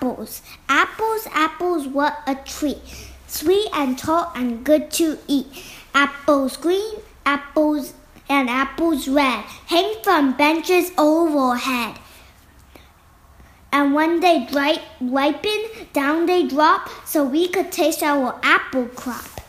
apples. Apples, apples, what a treat. Sweet and tall and good to eat. Apples green, apples and apples red, hang from benches overhead. And when they ripen, down they drop, so we could taste our apple crop.